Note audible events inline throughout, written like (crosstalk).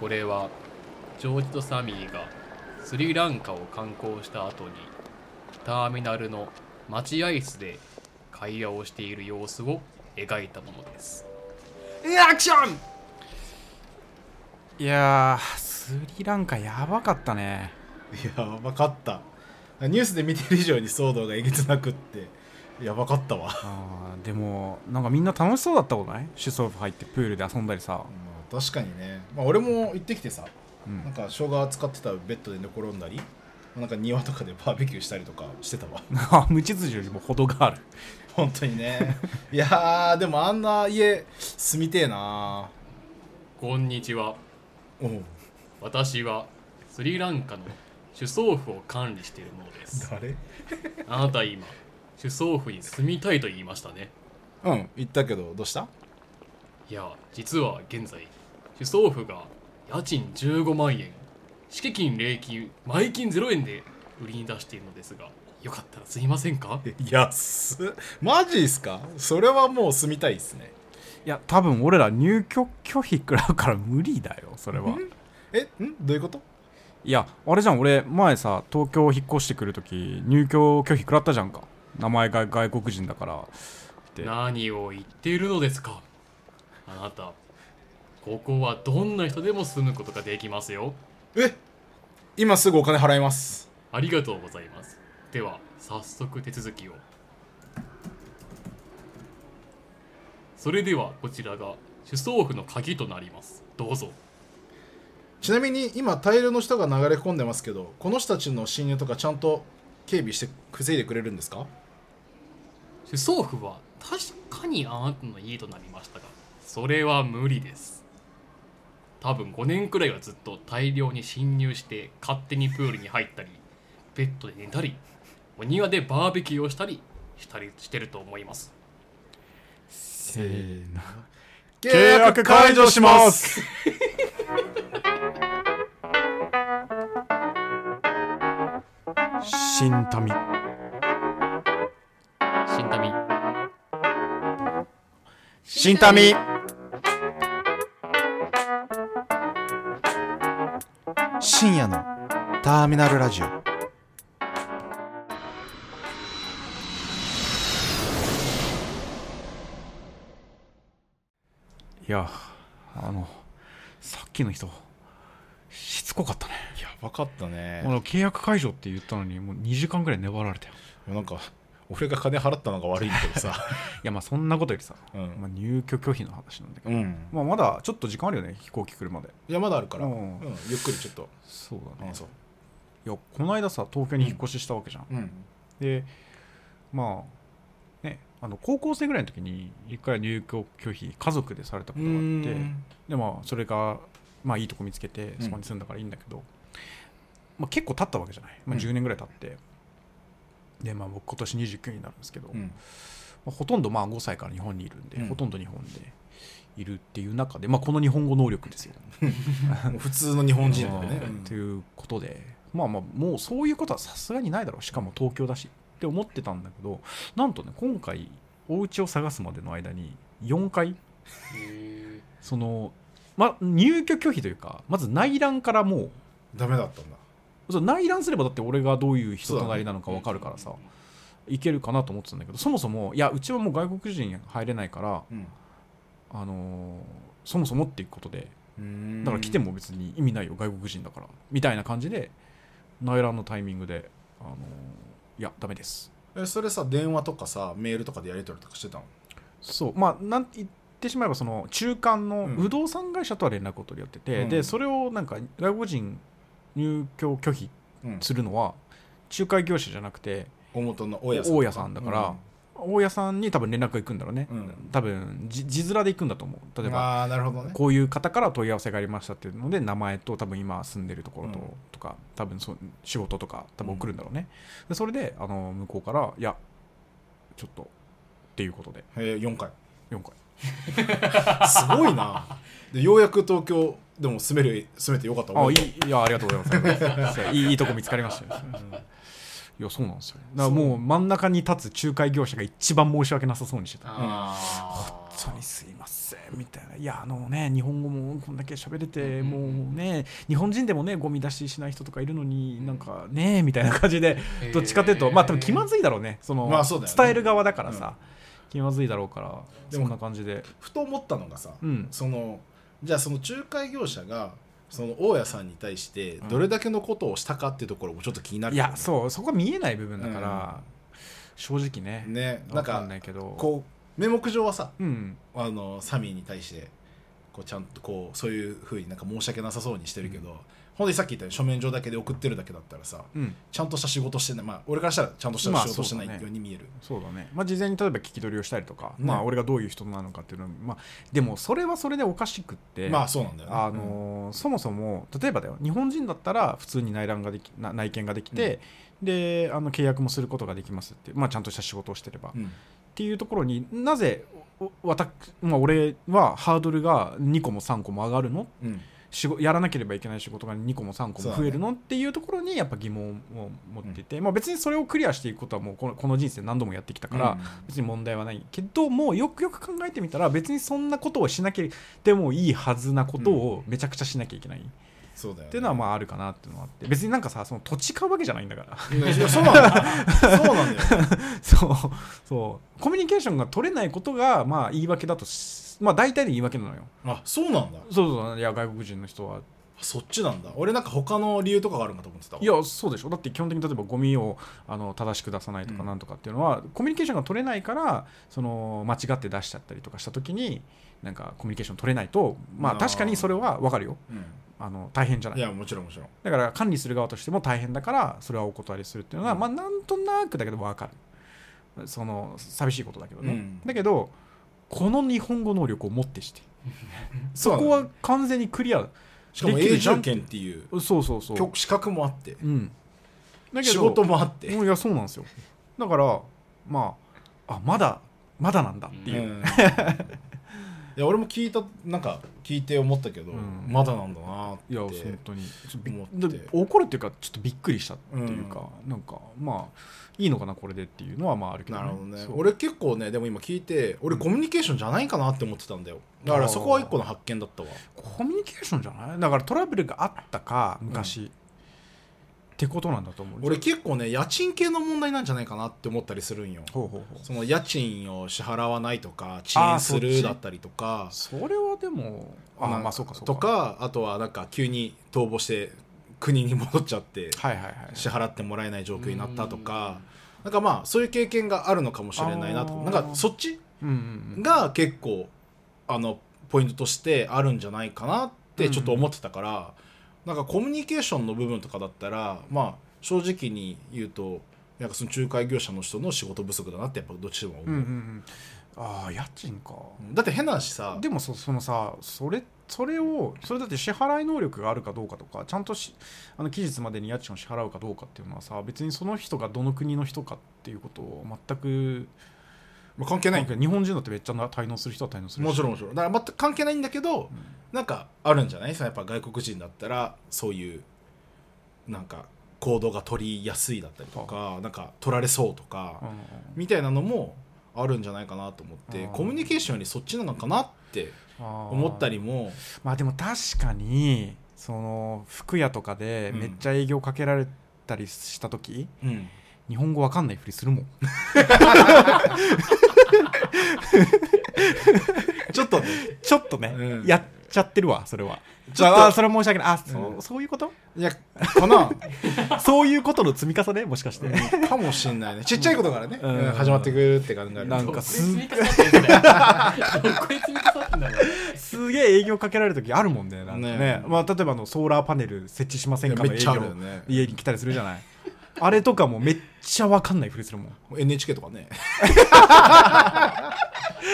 これはジョージとサミーがスリランカを観光した後にターミナルの待合室で会話をしている様子を描いたものです。アクションいやースリランカやばかったね。やばかった。ニュースで見てる以上に騒動がえげつなくって。やばかったわ、あーでもなんかみんな楽しそうだったことない？シュソーフ入ってプールで遊んだりさ、まあ、確かにね、まあ、俺も行ってきてさうん。なんか生姜使ってたベッドで寝転んだりなんか庭とかでバーベキューしたりとかしてたわ。(laughs) あ無秩序にも程がある。(laughs) 本当にね。いやーでもあんな家住みてえな。こんにちは。私はスリランカの主総府を管理しているものです。誰？あなた今主総府に住みたいと言いましたね。うん言ったけどどうした？いや実は現在主総府が家賃15万円。敷金礼金前金0円で売りに出しているのですがよかったらすいませんか？安っ。マジっすか？それはもう住みたいっすね。いや多分俺ら入居拒否食らうから無理だよそれは。えん？どういうこと？いやあれじゃん俺前さ東京引っ越してくるとき入居拒否食らったじゃんか。名前が外国人だから。って何を言っているのですか？あなた。ここはどんな人でも住むことができますよ。え？今すぐお金払います。ありがとうございます。では早速手続きを。それではこちらが主総府の鍵となります。どうぞ。ちなみに今大量の人が流れ込んでますけどこの人たちの侵入とかちゃんと警備して防いでくれるんですか？主総府は確かにあなたの家となりましたがそれは無理です。多分5年くらいはずっと大量に侵入して勝手にプールに入ったりベッドで寝たりお庭でバーベキューをしたりしたりしてると思います。せーの。契約解除します。新民。新民。新民深夜のターミナルラジオ。いやあのさっきの人しつこかったね。やばかったね。俺契約解除って言ったのにもう2時間ぐらい粘られたよ。なんか俺が金払ったのが悪いんだけどさ。(laughs) いやまあそんなことよりさ、うん。まあ、入居拒否の話なんだけど、うん。まあ、まだちょっと時間あるよね飛行機来るまで。いやまだあるから、ううんんゆっくりちょっと、そうだね。あそう。いやこの間さ東京に引っ越ししたわけじゃん、うん。でまあねあの高校生ぐらいの時に一回入居拒否家族でされたことがあって。でまあそれがまあいいとこ見つけてそこに住んだからいいんだけど、まあ、結構経ったわけじゃない、まあ、うん。10年ぐらい経って、でまあ僕今年29になるんですけど、うん。まあ、ほとんどまあ5歳から日本にいるんで、うん。ほとんど日本でいるっていう中で、まあ、この日本語能力ですよ。(laughs) 普通の日本人だよね、(laughs) ということでまあまあもうそういうことはさすがにないだろう。しかも東京だしって思ってたんだけどなんとね今回お家を探すまでの間に4回その、ま、入居拒否というかまず内覧からもうダメだったんだそう内覧すればだって俺がどういう人となりなのか分かるからさ、いけるかなと思ってたんだけどそもそもいやうちはもう外国人入れないから、うん。あのーそもそもっていうことでうん。だから来ても別に意味ないよ外国人だからみたいな感じで内覧のタイミングで、あのーいやダメです。えそれさ電話とかさメールとかでやり取りとかしてたの？そう。まあなん言ってしまえばその中間のうん。不動産会社とは連絡を取り合ってて、うん。でそれをなんか外国人入居拒否うん。するのは仲介業者じゃなくて大元の大家さんだから、大家さんに多分連絡が行くんだろうね、うん。多分じ字面で行くんだと思う。例えばなるほどね。こういう方から問い合わせがありましたっていうので名前と多分今住んでるところと,、うん。とか多分そう仕事とか多分送るんだろうね、でそれであの向こうからいやちょっとっていうことで。へえ4回。4回。(laughs) すごいな。でようやく東京でも住める住めてよかったあいいいやありがとうございます。(laughs) いいいいとこ見つかりましたよ、いやそうなんですよ。だからもう真ん中に立つ仲介業者が一番申し訳なさそうにしてた。あ当にすいませんみたいな。いやあのね日本語もこんだけ喋れてもうね日本人でもねゴミ出ししない人とかいるのになんかねみたいな感じでどっちかというとまあ多分気まずいだろうね。そのまあね。伝える側だからさ。気まずいだろうからそんな感じで。ふと思ったのがさ、うん。そのじゃあその仲介業者がその大家さんに対してどれだけのことをしたかっていうところもちょっと気になるね、やそうそこは見えない部分だから正直ねねなんわかかんないけど。こう名目上はさうん。あのサミーに対してこうちゃんとこうそういうふうになんか申し訳なさそうにしてるけど、本当にさっき言ったように書面上だけで送ってるだけだったらさうん。ちゃんとした仕事してない。まあ俺からしたらちゃんとしたまあ仕事してないように見える、そうだね、まあ、事前に例えば聞き取りをしたりとか、ね。まあ、俺がどういう人なのかっていうのは、まあ、でもそれはそれでおかしくって、まあそうなんだよね。あのーそもそも例えばだよ。日本人だったら普通に内覧ができな内見ができて、であの契約もすることができますって、まあ、ちゃんとした仕事をしてれば、っうん。ていうところになぜお私、まあ、俺はハードルが2個も3個も上がるの？うんやらなければいけない仕事が2個も3個も増えるの、っていうところにやっぱ疑問を持っていて、まあ、別にそれをクリアしていくことはもうこのこの人生何度もやってきたから、うん。別に問題はない。けどもよくよく考えてみたら別にそんなことをしなきゃでもいいはずなことをめちゃくちゃしなきゃいけない、そうだよ、ね、っていうのはまああるかなっていうのはあって。別になんかさその土地買うわけじゃないんだから。そうなんだよ。そうなんだよ。(laughs) そう。そう。コミュニケーションが取れないことがまあ言い訳だとしまあ大体で言い訳なのよ。あそうなんだ。そうそう。いや外国人の人は。そっちなんだ。俺なんか他の理由とかがあるんかと思ってたわ。いやそうでしょ。だって基本的に例えばゴミをあの正しく出さないとかうん。なんとかっていうのは、コミュニケーションが取れないからその間違って出しちゃったりとかした時になんかコミュニケーション取れないとまあ確かにそれは分かるよ。うんあの大変じゃない？いやもちろんもちろん。だから管理する側としても大変だからそれはお断りするっていうのは、うん。まあなんとなくだけど分かる。その寂しいことだけどね、うん。だけどこの日本語能力をもってして。(laughs) そこは完全にクリアしかも永できるじゃん住権っていうそうそうそう。局資格もあって。うん。だけど仕事もあって。うんいやそうなんですよ。だからまああまだまだなんだっていう、うん。いや俺も聞いたなんか聞いて思ったけど、うん。まだなんだなっていや本当に。怒るっていうかちょっとびっくりしたっていうか、なんかまあいいのかなこれでっていうのはまああるけど、なるほどね。俺結構ねでも今聞いて俺コミュニケーションじゃないかなって思ってたんだよ。だからそこは一個の発見だったわ。コミュニケーションじゃない？だからトラブルがあったか昔、ってことなんだと思う。俺結構ね家賃系の問題なんじゃないかなって思ったりするんよ。ほうほうほう。その家賃を支払わないとか遅延するだったりとか。それはでもあなんかまあそうかそうか。とかあとはなんか急に逃亡して国に戻っちゃって支払ってもらえない状況になったとか。なんかまあそういう経験があるのかもしれないなとなんかそっちうんうんうん。が結構あのポイントとしてあるんじゃないかなってちょっと思ってたから、なんかコミュニケーションの部分とかだったらまあ正直に言うとなんかその仲介業者の人の仕事不足だなってやっぱどっちでも思う、うんうんうん。ああ家賃か。だって変な話さでもそそのさそれそれをそれだって支払い能力があるかどうかとかちゃんとしあの期日までに家賃を支払うかどうかっていうのはさ別にその人がどの国の人かっていうことを全くまあ関係ない。日本人だってめっちゃな滞納する人は滞納するし。もちろんもちろん。だから全く関係ないんだけど、なんかあるんじゃない？そのやっぱ外国人だったらそういうなんか行動が取りやすいだったりとかなんか取られそうとか、うんみたいなのもあるんじゃないかなと思ってあーコミュニケーションよりそっちなのかなって思ったりも。まあでも確かにその服屋とかでめっちゃ営業かけられたりした時、うん。日本語わかんないふりするもん (laughs) (laughs) ちょっとねちょっとね、うん。やっちゃってるわそれは。ちょっとあーそれは申し訳ない。あそう,、うん。そういうこと？いやかな。(laughs) そういうことの積み重ね？もしかして、かもしんないね。ちっちゃいことからね、うん。うん始まってくるって考える。となんかどこに積み重なってんだよ。ど (laughs) こに積み重なってんだよすげえ営業かけられる時あるもんねなんかね。ねまあ、例えばあのソーラーパネル設置しませんかの営いやめっちゃある業よね。家に来たりするじゃない？あれとかもめっちゃわかんないふりするもん。NHK とかね。(laughs)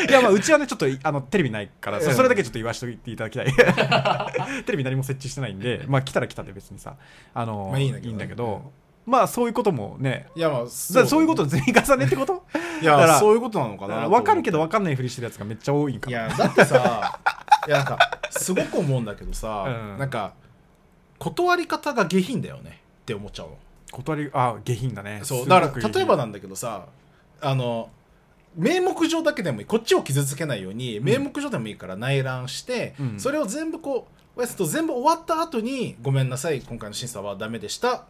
いやまあうちはねちょっとあのテレビないからそれだけちょっと言わせておいていただきたい。(laughs) テレビ何も設置してないんでまあ来たら来たで別にさあの、まあいいんだけどまあそういうこともねいやまあだからそういうことの積み重ねってこと？いやそういうことなのかな分かるけど分かんないふりしてるやつがめっちゃ多いか。いらやだってさいやなんかすごく思うんだけどさ、うん。なんか断り方が下品だよねって思っちゃうの断りあ下品だね。そうだから例えばななんだけどさあの名目上だけでもいいこっちを傷つけないように、名目上でもいいから内覧して、うん。それを全部こう全部終わった後にごめんなさい今回の審査はダメでした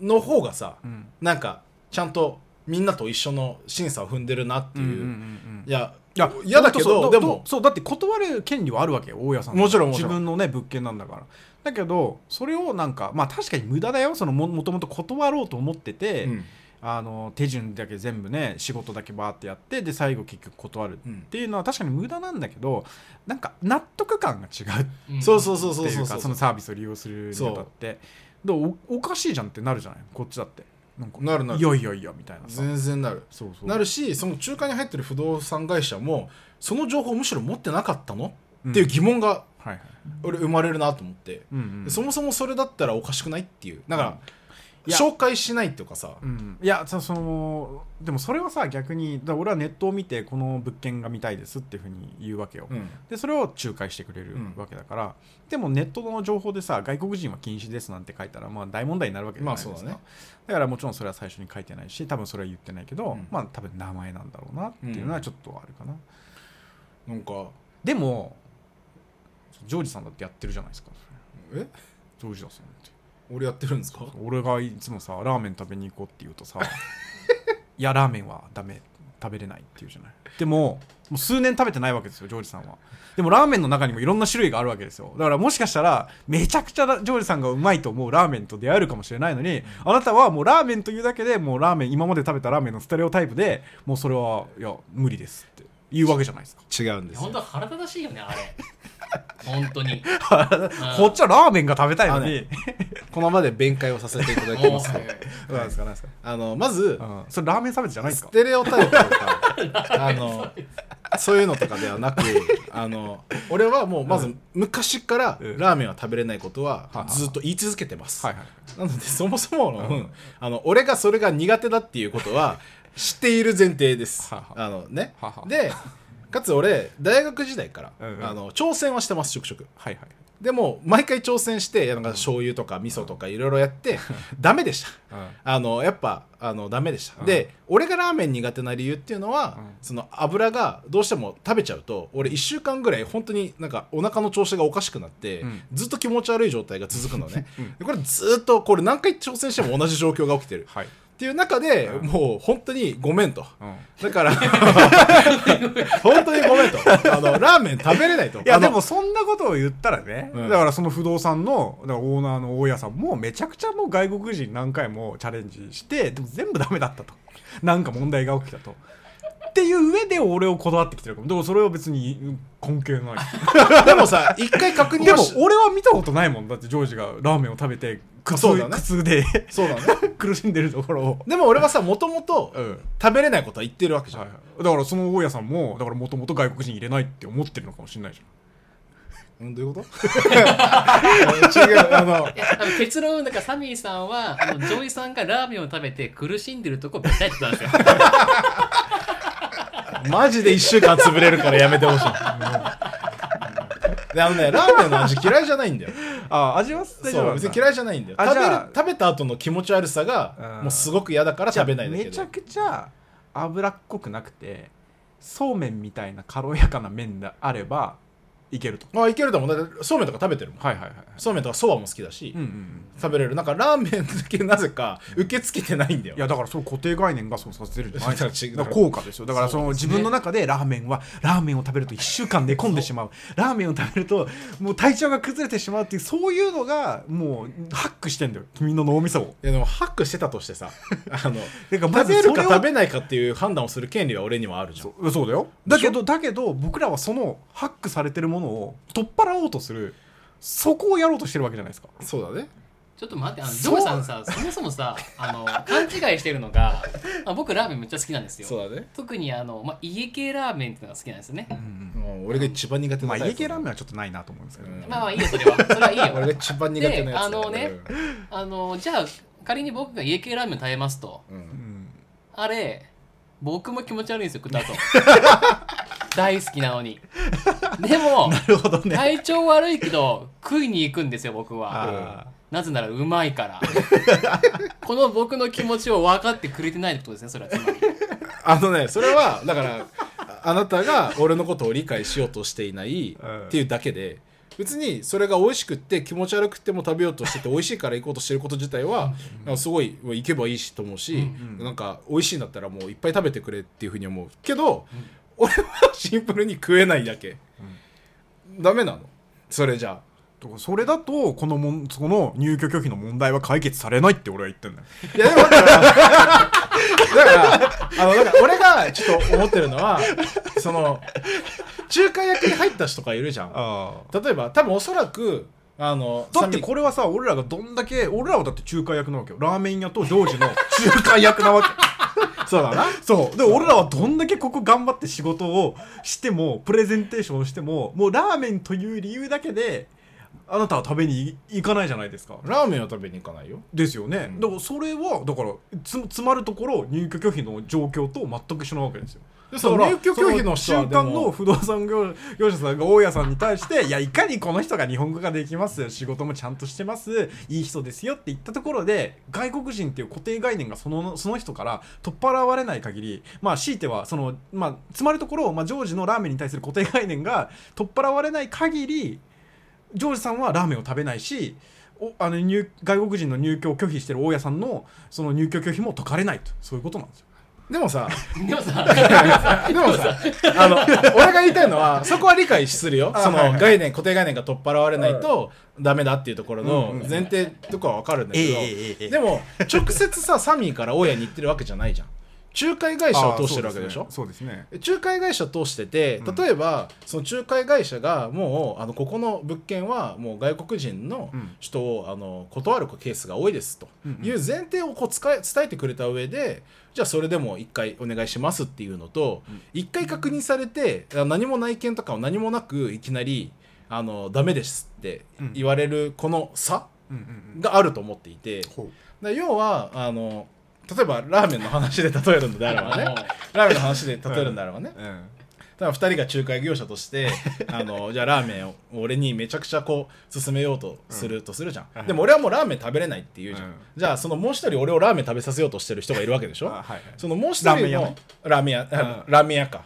の方がさ、うん。なんかちゃんとみんなと一緒の審査を踏んでるなっていう、うんうんうんうん。いやいや嫌だけどでも。そうだって断る権利はあるわけよ大家さんもちろん。自分のね物件なんだからだけどそれをなんかまあ確かに無駄だよ。そのももともと断ろうと思ってて、うん。あの手順だけ全部ね仕事だけバーってやってで最後結局断るうん。っていうのは確かに無駄なんだけどなんか納得感が違うっうん。そうそうそうそそうそう。かそのサービスを利用するにあたって。でおおかしいじゃんってなるじゃない？こっちだって。なんかなるなる。いやいやいやみたいなさ。全然なる。そうそう。なるしその仲介に入ってる不動産会社もその情報をむしろ持ってなかったの、うん。っていう疑問がはいはい俺生まれるなと思って、うんうん。そもそもそれだったらおかしくないっていう。だから、いや。紹介しないっていうかさ、うん、いやそそのでもそれはさ逆にだ俺はネットを見てこの物件が見たいですっていうふうに言うわけよ、うん。でそれを仲介してくれるうん。わけだから、でもネットの情報でさ外国人は禁止ですなんて書いたらまあ大問題になるわけじゃないですか、まあだね。だからもちろんそれは最初に書いてないし多分それは言ってないけど、うん。まあ多分名前なんだろうなっていうのはちょっとあるかな、なんかでもジョージさんだってやってるじゃないですか。え？ジョージさんって。俺やってるんですか？俺がいつもさラーメン食べに行こうって言うとさ (laughs) いやラーメンはダメ食べれないって言うじゃない。でももう数年食べてないわけですよジョージさんは。でもラーメンの中にもいろんな種類があるわけですよ。だからもしかしたらめちゃくちゃジョージさんがうまいと思うラーメンと出会えるかもしれないのにあなたはもうラーメンというだけでもうラーメン今まで食べたラーメンのステレオタイプでもうそれはいや無理ですって言うわけじゃないですか。違うんです本当腹立たしいよねあれ (laughs) 本当に。(laughs) こっちはラーメンが食べたいのに、この場で弁解をさせていただきますと。もうなんですかなんですか、あのまずうん、それラーメン差別じゃないですか？ステレオタイプとか (laughs) あのそういうのとかではなくあの俺はもうまず昔からうん。ラーメンは食べれないことはずっと言い続けてます、はいはい。なのでそもそもの,、うん。あの俺がそれが苦手だっていうことは知っている前提です。あ。のね。でかつ俺大学時代から、うんうん。あの挑戦はしてますちょくちょくはいはい。でも毎回挑戦してなんか醤油とか味噌とかいろいろやってダメでした。うん。あのやっぱあのダメでした、うん。で俺がラーメン苦手な理由っていうのは、うん。その油がどうしても食べちゃうと俺1週間ぐらい本当になんかお腹の調子がおかしくなって、うん。ずっと気持ち悪い状態が続くのね、うん。でこれずっとこれ何回挑戦しても同じ状況が起きてる。はいっていう中で、うん。もう本当にごめんと。うん。だから (laughs) 本当にごめんと。あのラーメン食べれないと。いやあのでもそんなことを言ったらね、うん。だからその不動産のだからオーナーの大家さんもめちゃくちゃもう外国人何回もチャレンジしてでも全部ダメだったと。なんか問題が起きたとっていう上で俺をこだわってきてるかも。でもそれは別にうん関係ない。(laughs) でもさ一回確認でも俺は見たことないもん。だってジョージがラーメンを食べて苦痛,、そうだね。苦痛でそうだね。(laughs) 苦しんでるところを、でも俺はさもともとうん食べれないことは言ってるわけじゃん、はいはい、だからその大家さんもだからもともと外国人入れないって思ってるのかもしれないじうん、どういうこと？(laughs) 違うあのいやあの結論だからサミーさんはあのジョイさんがラーメンを食べて苦しんでるとこ見たいってことなんですよマジで1週間潰れるからやめてほしい。であのねラーメンの味嫌いじゃないんだよ。あ味は大丈夫そう別に嫌いじゃないんだよ。食べるあじゃあ食べた後の気持ち悪さがうん。もうすごく嫌だから食べないだけで。めちゃくちゃ脂っこくなくてそうめんみたいな軽やかな麺であればいけると。まあいけると思う。だってそうめんとか食べてるもん。はいはいはいそうめんとかそばも好きだし、うんうんうん。食べれる。なんかラーメンだけなぜか受け付けてないんだよ。いやだからその固定概念がそうさせてるんじゃない。ですか違うだから効果ですよ。だからそのそうですね。自分の中でラーメンはラーメンを食べると1週間寝込んでしまう。ラーメンを食べるともう体調が崩れてしまうっていうそういうのがもうハックしてんだよ。君の脳みそを。いやでもハックしてたとしてさ (laughs) あのてかま食べるかずそれを食べないかっていう判断をする権利は俺にはあるじゃん。そうそうだよ。だけどだけど僕らはそのハックされてるものを取っ払おうとするそこをやろうとしてるわけじゃないですか。そうだね。ちょっと待ってあのジョイさんさそもそもさあの勘違いしてるのが (laughs) あ僕ラーメンめっちゃ好きなんですよ。そうだね。特にあの、まあ、家系ラーメンっていうのが好きなんですよね、もう俺が一番苦手なまあ家系ラーメンはちょっとないなと思うんですけど。ね、うん。まあまあいいよそれは。(laughs) それはいいよ。俺が一番苦手なやつだよであのねあのじゃあ仮に僕が家系ラーメンを食べますと。うんうん。あれ僕も気持ち悪いんですよ食った後 (laughs) 大好きなのに。でも (laughs) なるほどね。体調悪いけど食いに行くんですよ僕は。あなぜならうまいから。(laughs) この僕の気持ちを分かってくれてないってことですねそれはつまり。あのねそれはだからああなたが俺のことを理解しようとしていないうん。っていうだけで別にそれが美味しくって気持ち悪くても食べようとしてて美味しいから行こうとしてること自体はなんかすごい行けばいいしと思うし、うん。なんか美味しいんだったらもういっぱい食べてくれっていうふうに思う。けど、俺はシンプルに食えないだけ、ダメなの？それじゃあ。それだとこのもんその入居拒否の問題は解決されないって俺は言ってんだよ。いやでもだから (laughs) だからあのだから俺がちょっと思ってるのはその仲介役に入った人がいるじゃん。あ例えば多分おそらくあのだってこれはさ俺らがどんだけ俺らはだって仲介役なわけよ。ラーメン屋とジョージの仲介役なわけそうだな。(laughs) そう。で俺らはどんだけここ頑張って仕事をしてもプレゼンテーションをしてももうラーメンという理由だけであなたは食べに行かないじゃないですか。ラーメンは食べに行かないよ。ですよね、うん。だからそれはだからつ詰まるところ入居拒否の状況と全く一緒なわけですよでその入居拒否の人はその中間の不動産業業者さんが大家さんに対していやいかにこの人が日本語ができます仕事もちゃんとしてますいい人ですよって言ったところで外国人っていう固定概念がそのその人から取っ払われない限りまあ強いてはそのまあ詰まるところ、まあ、ジョージのラーメンに対する固定概念が取っ払われない限りジョージさんはラーメンを食べないしおあの入外国人の入居を拒否してる大家さんのその入居拒否も解かれないとそういうことなんですよ。でもさでもさでもさあの俺が言いたいのはそこは理解するよ。その概念固定概念が取っ払われないとダメだっていうところの前提とかは分かるんだけど、でも直接さサミーから大家に行ってるわけじゃないじゃん仲介会社を通してるわけでしょ？そうですね。仲介会社通しててうん。例えばその仲介会社がもうあのここの物件はもう外国人のうん。人をあの断るケースが多いですとうんうん。いう前提をこう伝えてくれた上でじゃあそれでも一回お願いしますっていうのとうん。一回確認されてあ何も内見とかを何もなくいきなりあのダメですって言われるこの差うんうんうん。があると思っていて。要はあの例えばラーメンの話で例えるのであればねラーメンの話で例えるんであればね。うん。だから2人が仲介業者として (laughs) あのじゃあラーメンを俺にめちゃくちゃこう勧めようとするとするじゃん、うんでも俺はもうラーメン食べれないって言うじゃん、うん。じゃあそのもう一人俺をラーメン食べさせようとしてる人がいるわけでしょ。あはいはい。そのもう一人のラーメン屋ねラーメン屋、あラーメン屋か、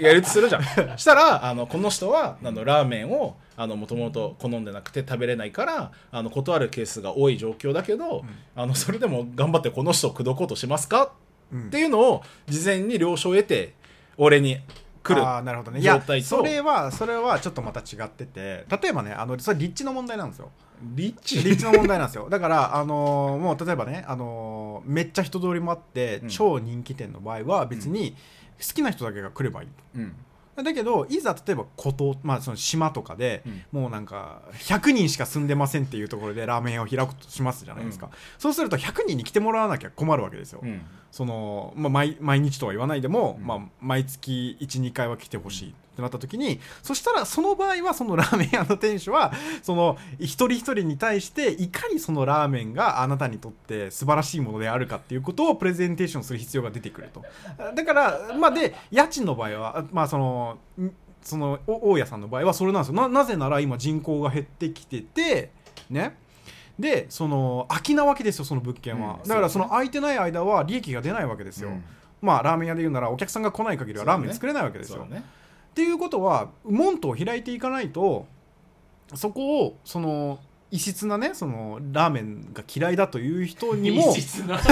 やるとするじゃん。(laughs) したらあのこの人はあのラーメンをもともと好んでなくて食べれないからあの断るケースが多い状況だけど、あのそれでも頑張ってこの人を口説こうとしますか？うん。っていうのを事前に了承を得て俺に来るあーなるほどね。いや状態と。それはそれはちょっとまた違ってて例えばねあのそれ立地の問題なんですよ。リッチ立地の問題なんですよ。だからあのーもう例えばねあのーめっちゃ人通りもあって、うん。超人気店の場合は別に好きな人だけが来ればいいうんだけどいざ例えば孤島、まあ、その島とかで、うん。もうなんか100人しか住んでませんっていうところでラーメン屋を開くとしますじゃないですか、そうすると100人に来てもらわなきゃ困るわけですよ、うん。その、まあ、毎毎日とは言わないでも、うん。まあ、毎月12回は来てほしいってなった時にそしたらその場合はそのラーメン屋の店主はその一人一人に対していかにそのラーメンがあなたにとって素晴らしいものであるかっていうことをプレゼンテーションする必要が出てくると。だからまあで家賃の場合はまあそのんそのお大家さんの場合はそれなんですよ。ななぜなら今人口が減ってきててね。でその空きなわけですよその物件は、うん。だからその空いてない間は利益が出ないわけですよ、うん。まあラーメン屋で言うならお客さんが来ない限りはラーメン作れないわけですよ、ねっていうことは門戸を開いていかないとそこをその異質なねそのラーメンが嫌いだという人にも異質な。(laughs)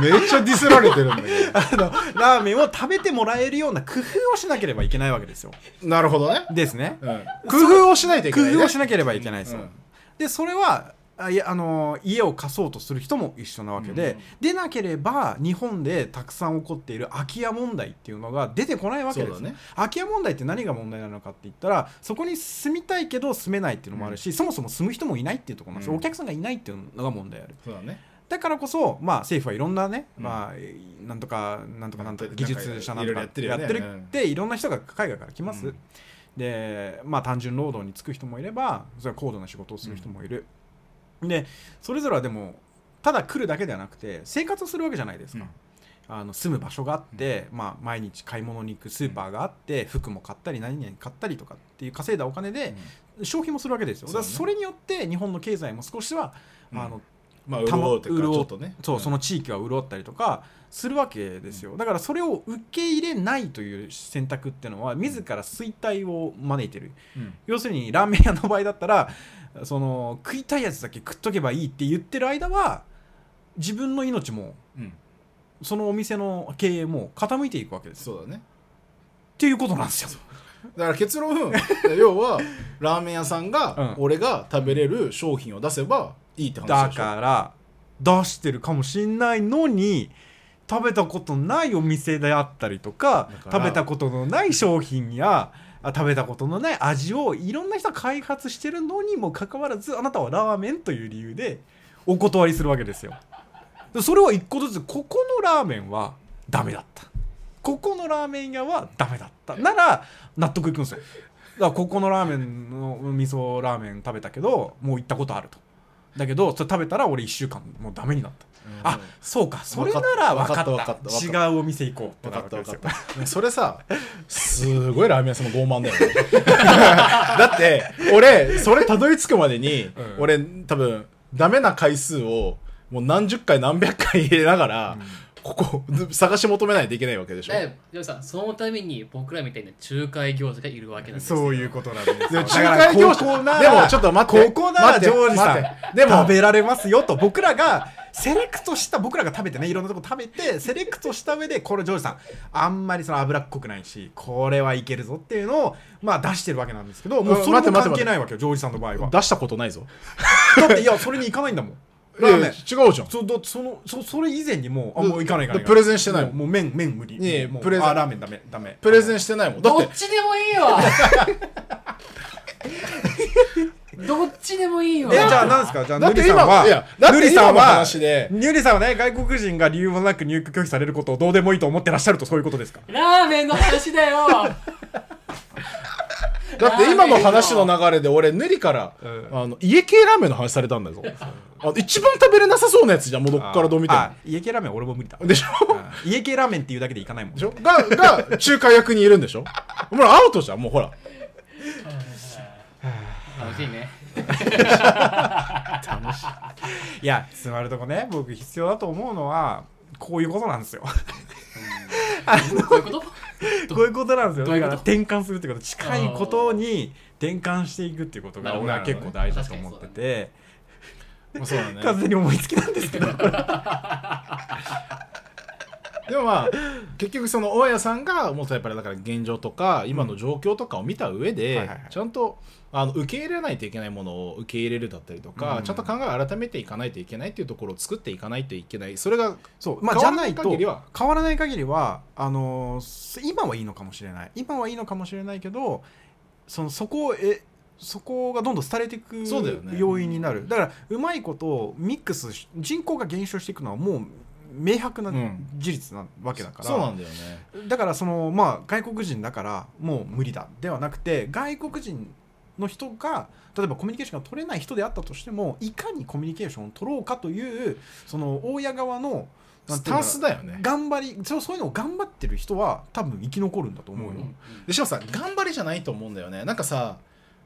めっちゃディスられてるんだけあのラーメンを食べてもらえるような工夫をしなければいけないわけですよ。どなるほどね、ですね。うん、工夫をしないといけ工ない、ね、夫をしなければいけないです。よ、うん。でそれはあいやあの家を貸そうとする人も一緒なわけで、でなければ日本でたくさん起こっている空き家問題っていうのが出てこないわけです。ね。空き家問題って何が問題なのかって言ったらそこに住みたいけど住めないっていうのもあるし、そもそも住む人もいないっていうところなんですよ、うん。お客さんがいないっていうのが問題ある。そうだね。だからこそ、まあ、政府はいろんなね、うん。まあ、なんとかなんとかなんとか技術者なんとかやってるっていろんな人が海外から来ます、うん。でまあ単純労働に就く人もいればそれは高度な仕事をする人もいる、でそれぞれはでもただ来るだけではなくて生活をするわけじゃないですか、あの住む場所があって、まあ、毎日買い物に行くスーパーがあって、服も買ったり何々買ったりとかっていう稼いだお金で消費もするわけですよ、だからそれによって日本の経済も少しは、うん。あのまあ潤うっていうか潤ちょっとね。そう、ん。その地域は潤ったりとかするわけですよ。だからそれを受け入れないという選択っていうのは自ら衰退を招いてる。うん。要するにラーメン屋の場合だったらその食いたいやつだけ食っとけばいいって言ってる間は自分の命もうん。そのお店の経営も傾いていくわけですよ。そうだね。っていうことなんですよ。だから結論。(laughs) 要はラーメン屋さんがうん。俺が食べれる商品を出せばいいって話だから出してるかもしんないのに食べたことないお店であったりとか食べたことのない商品やあ食べたことのない味をいろんな人が開発してるのにもかかわらずあなたはラーメンという理由でお断りするわけですよ。でそれは一個ずつここのラーメンはダメだった。ここのラーメン屋はダメだった。なら納得いくんですよ。だからここのラーメンの味噌ラーメン食べたけどもう行ったことあるとだけどそれ食べたら俺1週間もうダメになった、あそうか。それなら分かった分かった。分かった違うお店行こう分かった分かった。(laughs) それさすごいラーメン屋さんも傲慢だよね。(laughs) だって俺それたどり着くまでに、うん。俺多分ダメな回数をもう何十回何百回入れながら、ここ探し求めないといけないわけでしょ？えジョーさんそのために僕らみたいな仲介業者がいるわけなんですよ。そういうことなんです仲介業者。でもちょっと待って。ここなら待ってジョージさん。でも食べられますよと。僕らがセレクトした僕らが食べてねいろんなとこ食べてセレクトした上でこれジョージさんあんまりその脂っこくないしこれはいけるぞっていうのをまあ出してるわけなんですけどもうそれも関係ないわけよジョージさんの場合は。出したことないぞ。だっていやそれに行かないんだもんラーメン。違うじゃん。そそのそそれ以前にもうあもう行かない行かないプレゼンしてないもん。もうもう麺麺無理。いやいやもうプレゼン。あラーメンダメ。ダメ。プレゼンしてないもん。どっちでもいいわ。どっちでもいいわ。(laughs) えじゃあ何ですか？じゃあだってヌリさんは。いやだってヌリさんは話で。ヌリさんはね外国人が理由もなく入国拒否されることをどうでもいいと思ってらっしゃるとそういうことですか？ラーメンの話だよだって今の話の流れで俺塗りから、うん。あの家系ラーメンの話されたんだぞ。あ一番食べれなさそうなやつじゃんもうどっからどう見ても。あ家系ラーメン俺も無理だ。でしょ？うん。家系ラーメンっていうだけでいかないもん。でしょ？がが仲介役にいるんでしょ？ほらアウトじゃんもうほら。楽しいね。(laughs) い。やつまるとこね僕必要だと思うのはこういうことなんですよ。どういうこと？(laughs) こういうことなんですよ。だから転換するってこと近いことに転換していくっていうことが俺は結構大事だと思ってて。まあそうだね。完全に思いつきなんですけど。(laughs) でもまあ結局その大家さんがもっとやっぱりだから現状とか今の状況とかを見た上で、ちゃんとあの受け入れないといけないものを受け入れるだったりとか、うん。ちゃんと考えを改めていかないといけないっていうところを作っていかないといけないそれがそうまあ変わらないじゃないと限りは変わらない限りはあのー今はいいのかもしれない。今はいいのかもしれないけどそのそこをえそこがどんどん廃れていく要因になる。だからうまいことミックスし人口が減少していくのはもう明白なうん。事実なわけだから、そうなんだよね。だからそのまあ外国人だからもう無理だではなくて外国人の人が例えばコミュニケーションが取れない人であったとしてもいかにコミュニケーションを取ろうかというその大家側のなんスタンスだよね。頑張りそうそういうのを頑張ってる人は多分生き残るんだと思うよ、でしかもさ頑張りじゃないと思うんだよね。なんかさ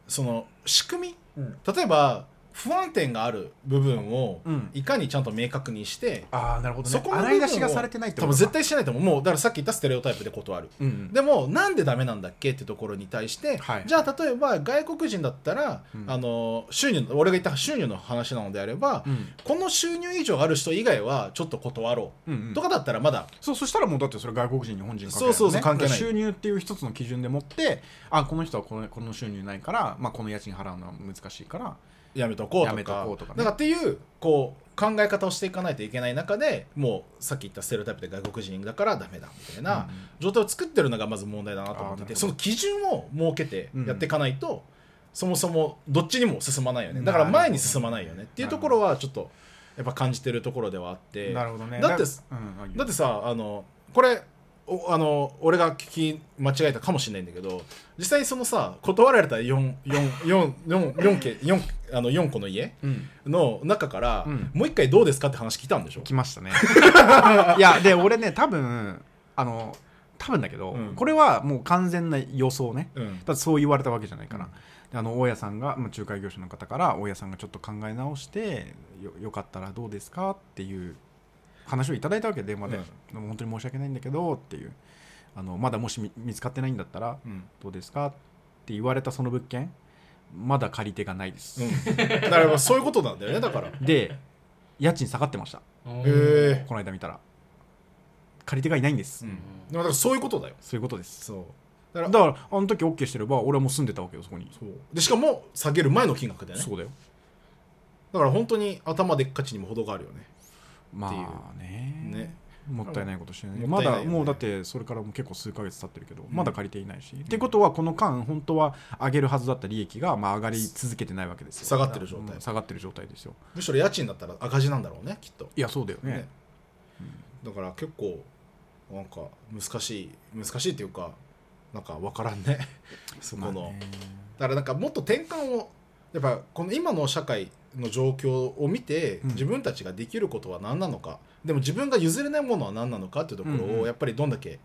その仕組み？うん。例えば不安定がある部分をうん。いかにちゃんと明確にしてああなるほどね。そこの洗い出しがされてないってことか。多分絶対してないと思う。もうだからさっき言ったステレオタイプで断る。うんうん。でもなんでダメなんだっけってところに対して、はい。じゃあ例えば外国人だったら、うん。あの収入俺が言った収入の話なのであれば、うん。この収入以上ある人以外はちょっと断ろう、うんうん。とかだったらまだ。そうそしたらもうだってそれ外国人日本人関係ない、ね、そうそうそう関係ない。収入っていう一つの基準でもってあこの人はこのこの収入ないから、まあ、この家賃払うのは難しいからやめとこうとか。やめとこうとかね。だからっていうこう考え方をしていかないといけない中でもうさっき言ったステレオタイプで外国人だからダメだみたいな、うん状態を作ってるのがまず問題だなと思っててその基準を設けてやっていかないと、そもそもどっちにも進まないよね。だから前に進まないよね。っていうところはちょっとやっぱ感じてるところではあって。なるほどね。だってうんだってさあのこれおあの俺が聞き間違えたかもしれないんだけど実際そのさ断られた 4, 4, 4, 4, 4, 件 4, あの4個の家うん。の中から、うん。もう一回どうですかって話聞いたんでしょ？来ましたね。いやで俺ね多分あの多分だけど、うん。これはもう完全な予想ね。うん。だってそう言われたわけじゃないから、あの大家さんが、まあ、仲介業者の方から大家さんがちょっと考え直してよよかったらどうですかっていう話をいただいたわけ電話で、でも本当に申し訳ないんだけどっていう。あのまだもし見見つかってないんだったらうん。どうですかって言われたその物件まだ借り手がないです、うん。だからそういうことなんだよねだから。で家賃下がってました。へえこの間見たら。借り手がいないんです、うん。だからそういうことだよ。そういうことです。そう。だからだからあの時 OK してれば俺はもう住んでたわけよそこに。そう。でしかも下げる前の金額だよね。そうだよ。だから本当に頭でっかちにも程があるよねまっていうあね。ね。もったいないことしてね。もまだもうだってそれからもう結構数ヶ月経ってるけど、ん。まだ借りていないし、ってことはこの間本当は上げるはずだった利益がまあ上がり続けてないわけですよ。下がってる状態。うん。下がってる状態ですよ。むしろ家賃だったら赤字なんだろうねきっと。いやそうだよね。ね。だから結構なんか難しい難しいっていうかなんか分からんね。(laughs) そこの、まあね。だからなんかもっと転換をやっぱこの今の社会の状況を見て、うん。自分たちができることは何なのか。でも自分が譲れないものは何なのかっていうところをやっぱりどんだけ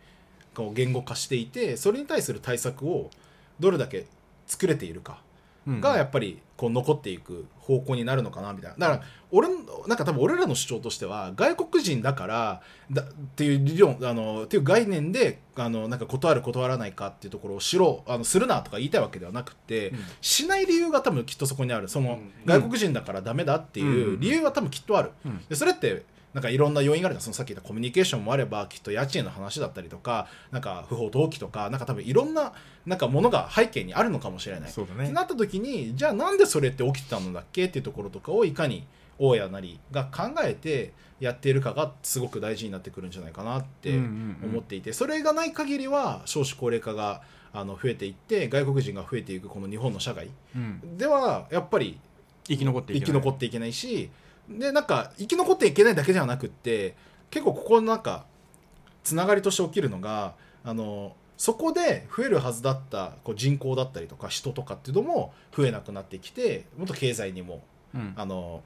こう言語化していてそれに対する対策をどれだけ作れているか。うんがやっぱりこう残っていく方向になるのかなみたいな。だから俺のなんか多分俺らの主張としては外国人だからだっていう理論あのっていう概念であのなんか断る断らないかっていうところをしろあのするなとか言いたいわけではなくて、うん。しない理由が多分きっとそこにある。その、うん外国人だからダメだっていう理由は多分きっとある、うん。でそれってなんかいろんな要因があるじゃん。そのさっき言ったコミュニケーションもあればきっと家賃の話だったりとかなんか不法投棄とかなんか多分いろんななんかものが背景にあるのかもしれない。そうだね。ってなった時にじゃあなんでそれって起きてたのだっけ？っていうところとかをいかに大家なりが考えてやっているかがすごく大事になってくるんじゃないかなって思っていてそれがない限りは少子高齢化があの増えていって外国人が増えていくこの日本の社会うん。ではやっぱり生き残ってい生けない。き残っていけないしでなんか生き残っていけないだけではなくって結構ここのなんかつながりとして起きるのがあのそこで増えるはずだったこう人口だったりとか人とかっていうのも増えなくなってきてもっと経済にもうん。あの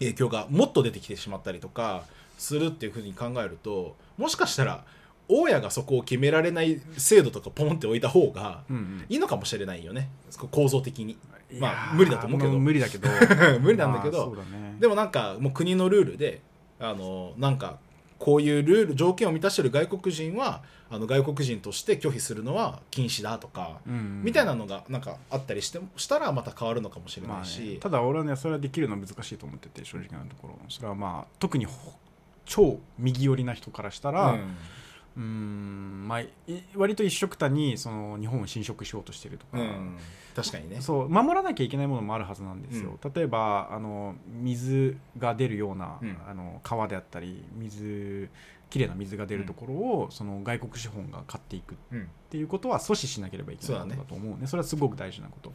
影響がもっと出てきてしまったりとかするっていうふうに考えるともしかしたら大家がそこを決められない制度とかポンって置いた方がうんうん。いいのかもしれないよね。構造的にまあ無理だと思うけど。無理だけど。(laughs) 無理なんだけどまあね。でもなんかもう国のルールであのなんかこういうルール条件を満たしてる外国人はあの外国人として拒否するのは禁止だとか、うん。みたいなのがなんかあったりしてもしたらまた変わるのかもしれないし、ただ俺はねそれはできるのは難しいと思ってて正直なところ。それはまあ特にほ超右寄りな人からしたら、うんうーんまあ、い割と一緒くたにその日本を侵食しようとしてるとか、うん確かにね。そう守らなきゃいけないものもあるはずなんですよ、例えばあの水が出るような、うん。あの川であったり水きれいな水が出るところを、その外国資本が買っていくっうんていうことは阻止しなければいけないことだと思うね。それはすごく大事なこと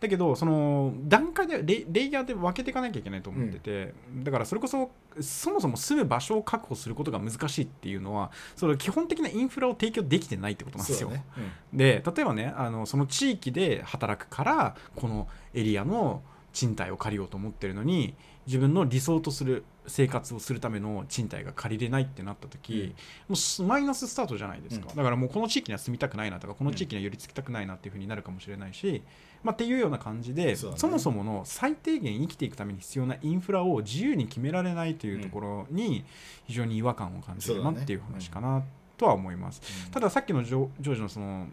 だけどその段階でレレイヤーで分けていかなきゃいけないと思ってて、だからそれこそそもそも住む場所を確保することが難しいっていうのはそれ基本的なインフラを提供できてないってことなんですよ、そうだね、で例えばねあのその地域で働くからこのエリアの賃貸を借りようと思ってるのに自分の理想とする生活をするための賃貸が借りれないってなった時、もうすマイナススタートじゃないですか、うん。だからもうこの地域には住みたくないなとかこの地域には寄り付きたくないなっていうふうになるかもしれないし、まあ、っていうような感じでそ,、ね。もそもの最低限生きていくために必要なインフラを自由に決められないというところに非常に違和感を感じるなっていう話かなとは思います。うん。たださっきのジョジョージのその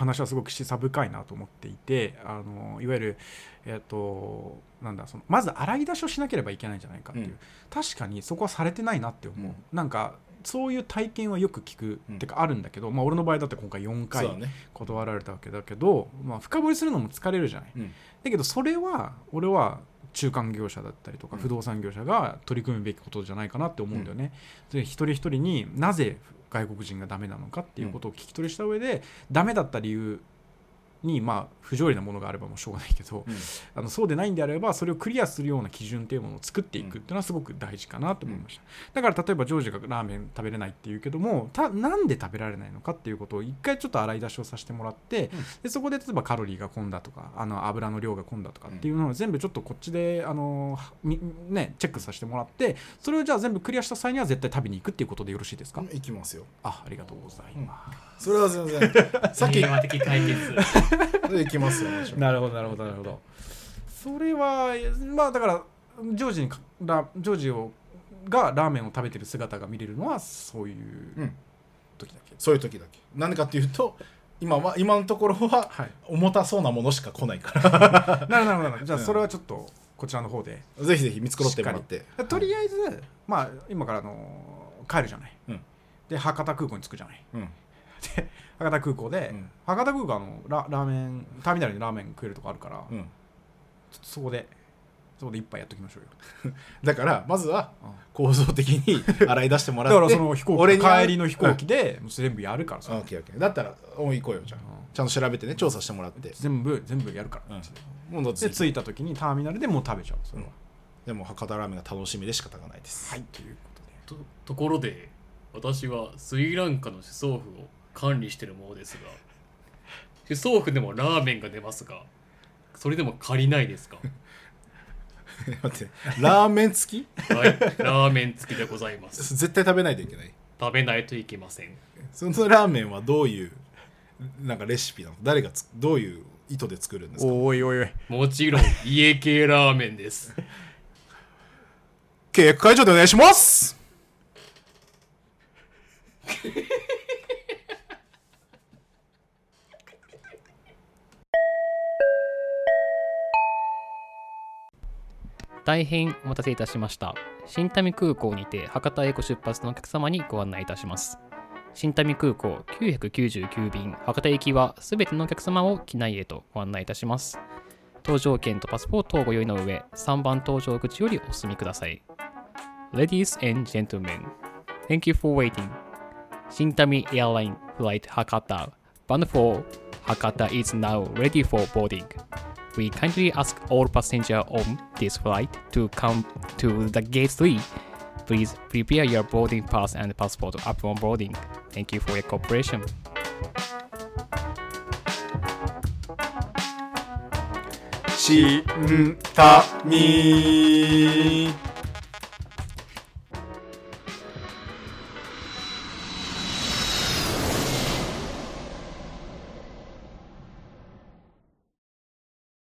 話はすごく示唆深いなと思っていてあのいわゆる、えっとなんだそのまず洗い出しをしなければいけないんじゃないかっていう、うん。確かにそこはされてないなって思う、うん。なんかそういう体験はよく聞く、うん。ってかあるんだけど、まあ、俺の場合だって今回4そう回断られたわけだけど、まあ、深掘りするのも疲れるじゃない。うん。だけどそれは俺は中間業者だったりとかうん。不動産業者が取り組むべきことじゃないかなって思うんだよね。で一人一人になぜ外国人がダメなのかっていうことを聞き取りした上でダメだった理由にまあ不条理なものがあればもうしょうがないけど、うん。あのそうでないんであればそれをクリアするような基準っていうものを作っていくっていうのはすごく大事かなと思いました、だから例えばジョージがラーメン食べれないっていうけどもたなんで食べられないのかっていうことを一回ちょっと洗い出しをさせてもらって、でそこで例えばカロリーが込んだとかあの油の量が込んだとかっていうのを全部ちょっとこっちであのみねチェックさせてもらってそれをじゃあ全部クリアした際には絶対食べに行くっていうことでよろしいですか、いきますよ。あありがとうございます、それは全然。(laughs) さっき。平和的解決 (laughs) いきますよもちろん。なるほどなるほどなるほど。それはまあだからジョージにかラジョージをがラーメンを食べてる姿が見れるのはそういううん。時だけ、そういう時だけ。なんでかっていうと今は今のところははい。重たそうなものしか来ないから。(laughs) なるほどなるほど。じゃあうん。それはちょっとこちらの方で。ぜひぜひ見繕ってもらって。とりあえずまあ今からあの帰るじゃない、うん。で博多空港に着くじゃない。うん博多空港で、うん。博多空港あのララーメンターミナルにラーメン食えるとこあるから、ちょうんっとそこでそこで一杯やっときましょうよ。(laughs) だからまずはうん。構造的に (laughs) 洗い出してもらだってからその飛行機帰りの飛行機でもう全部やるからさ、うんオッケーオッケー。だったらおい行こうよじゃあ。うん。ちゃんと調べてね調査してもらって。全部全部やるから、うん。もうどっちで着いた時にターミナルでもう食べちゃうそれは、でも博多ラーメンが楽しみで仕方がないです。はい。ということで。とところで私はスリランカの首相府を管理しているものですが。首相府でもラーメンが出ますがそれでも借りないですか？(laughs) 待ってラーメン付き？はいラーメン付きでございます。(laughs) 絶対食べないといけない？食べないといけません。そのラーメンはどういうなんかレシピなの？誰がつどういう意図で作るんですか？おいおいおい。もちろん家系ラーメンです。契約解除でお願いします (laughs) 大変お待たせいたしました。新民空港にて博多へご出発のお客様にご案内いたします。新民空港999便博多行きはすべてのお客様を機内へとご案内いたします。搭乗券とパスポートをご用意の上3番搭乗口よりお進みください。Ladies and gentlemen Thank you for waiting. 新民 Airline Flight Hakata Bound for Hakata is now ready for boarding. We kindly ask all passengers on this flight to come to the gate 3. Please prepare your boarding pass and passport upon boarding. Thank you for your cooperation. 新民